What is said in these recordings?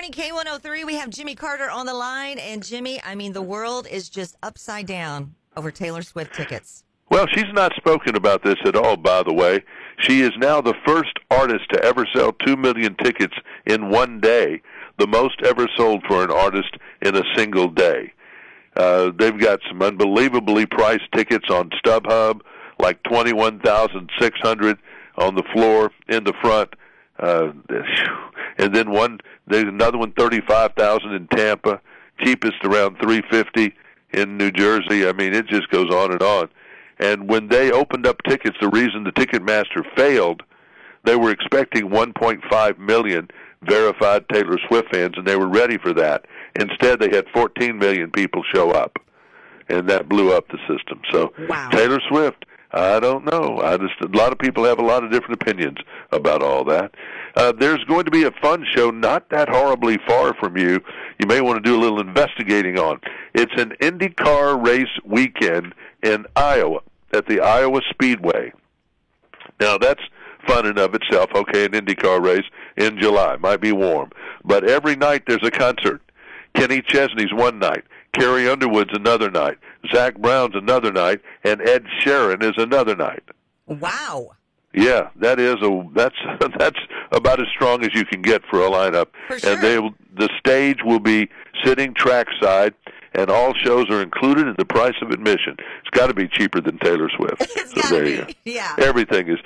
morning, K103. We have Jimmy Carter on the line. And Jimmy, I mean, the world is just upside down over Taylor Swift tickets. Well, she's not spoken about this at all, by the way. She is now the first artist to ever sell 2 million tickets in one day, the most ever sold for an artist in a single day. Uh, they've got some unbelievably priced tickets on StubHub, like 21,600 on the floor in the front. Uh, and then one, there's another one, thirty-five thousand in Tampa, cheapest around 350 in New Jersey. I mean, it just goes on and on. And when they opened up tickets, the reason the Ticketmaster failed, they were expecting 1.5 million verified Taylor Swift fans, and they were ready for that. Instead, they had 14 million people show up, and that blew up the system. So Wow. Taylor Swift, I don't know. I just a lot of people have a lot of different opinions about all that. Uh, there's going to be a fun show not that horribly far from you. You may want to do a little investigating on. It's an IndyCar race weekend in Iowa at the Iowa Speedway. Now that's fun in of itself. Okay, an IndyCar race in July might be warm, but every night there's a concert. Kenny Chesney's one night, Carrie Underwood's another night, Zac Brown's another night, and Ed Sheeran is another night. Wow. Yeah, that is a that's that's about as strong as you can get for a lineup. For sure. And they the stage will be sitting trackside, and all shows are included in the price of admission. It's got to be cheaper than Taylor Swift. It's so there be. you go. Yeah. Everything is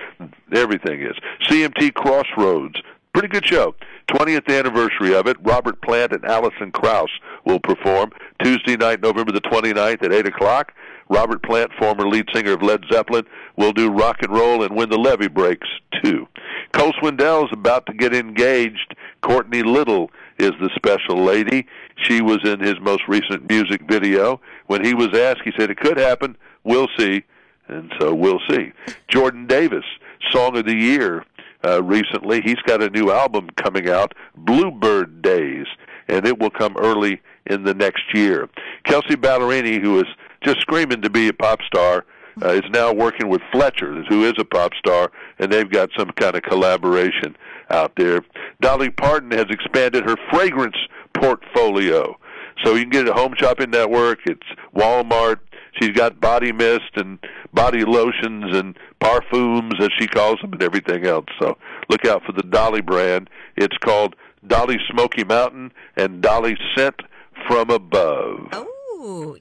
everything is CMT Crossroads. Pretty good show. 20th anniversary of it. Robert Plant and Alison Krauss will perform Tuesday night, November the 29th at 8 o'clock. Robert Plant, former lead singer of Led Zeppelin, will do rock and roll and when the levee breaks, too. Cole Swindell's about to get engaged. Courtney Little is the special lady. She was in his most recent music video. When he was asked, he said, It could happen. We'll see. And so we'll see. Jordan Davis, Song of the Year, uh, recently. He's got a new album coming out, Bluebird Days, and it will come early in the next year. Kelsea Ballerini, who is just screaming to be a pop star, uh, is now working with Fletcher, who is a pop star, and they've got some kind of collaboration out there. Dolly Parton has expanded her fragrance portfolio. So you can get it at Home Shopping Network, it's Walmart, She's got body mist and body lotions and parfums, as she calls them, and everything else. So look out for the Dolly brand. It's called Dolly Smoky Mountain and Dolly Scent from Above. Oh,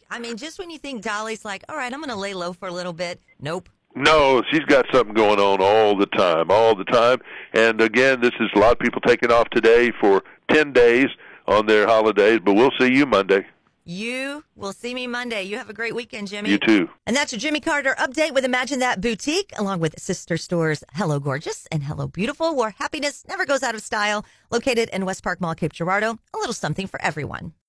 I mean, just when you think Dolly's like, all right, I'm going to lay low for a little bit. Nope. No, she's got something going on all the time, all the time. And again, this is a lot of people taking off today for 10 days on their holidays, but we'll see you Monday. You will see me Monday. You have a great weekend, Jimmy. You too. And that's your Jimmy Carter update with Imagine That Boutique, along with sister stores Hello Gorgeous and Hello Beautiful, where happiness never goes out of style. Located in West Park Mall, Cape Girardeau, a little something for everyone.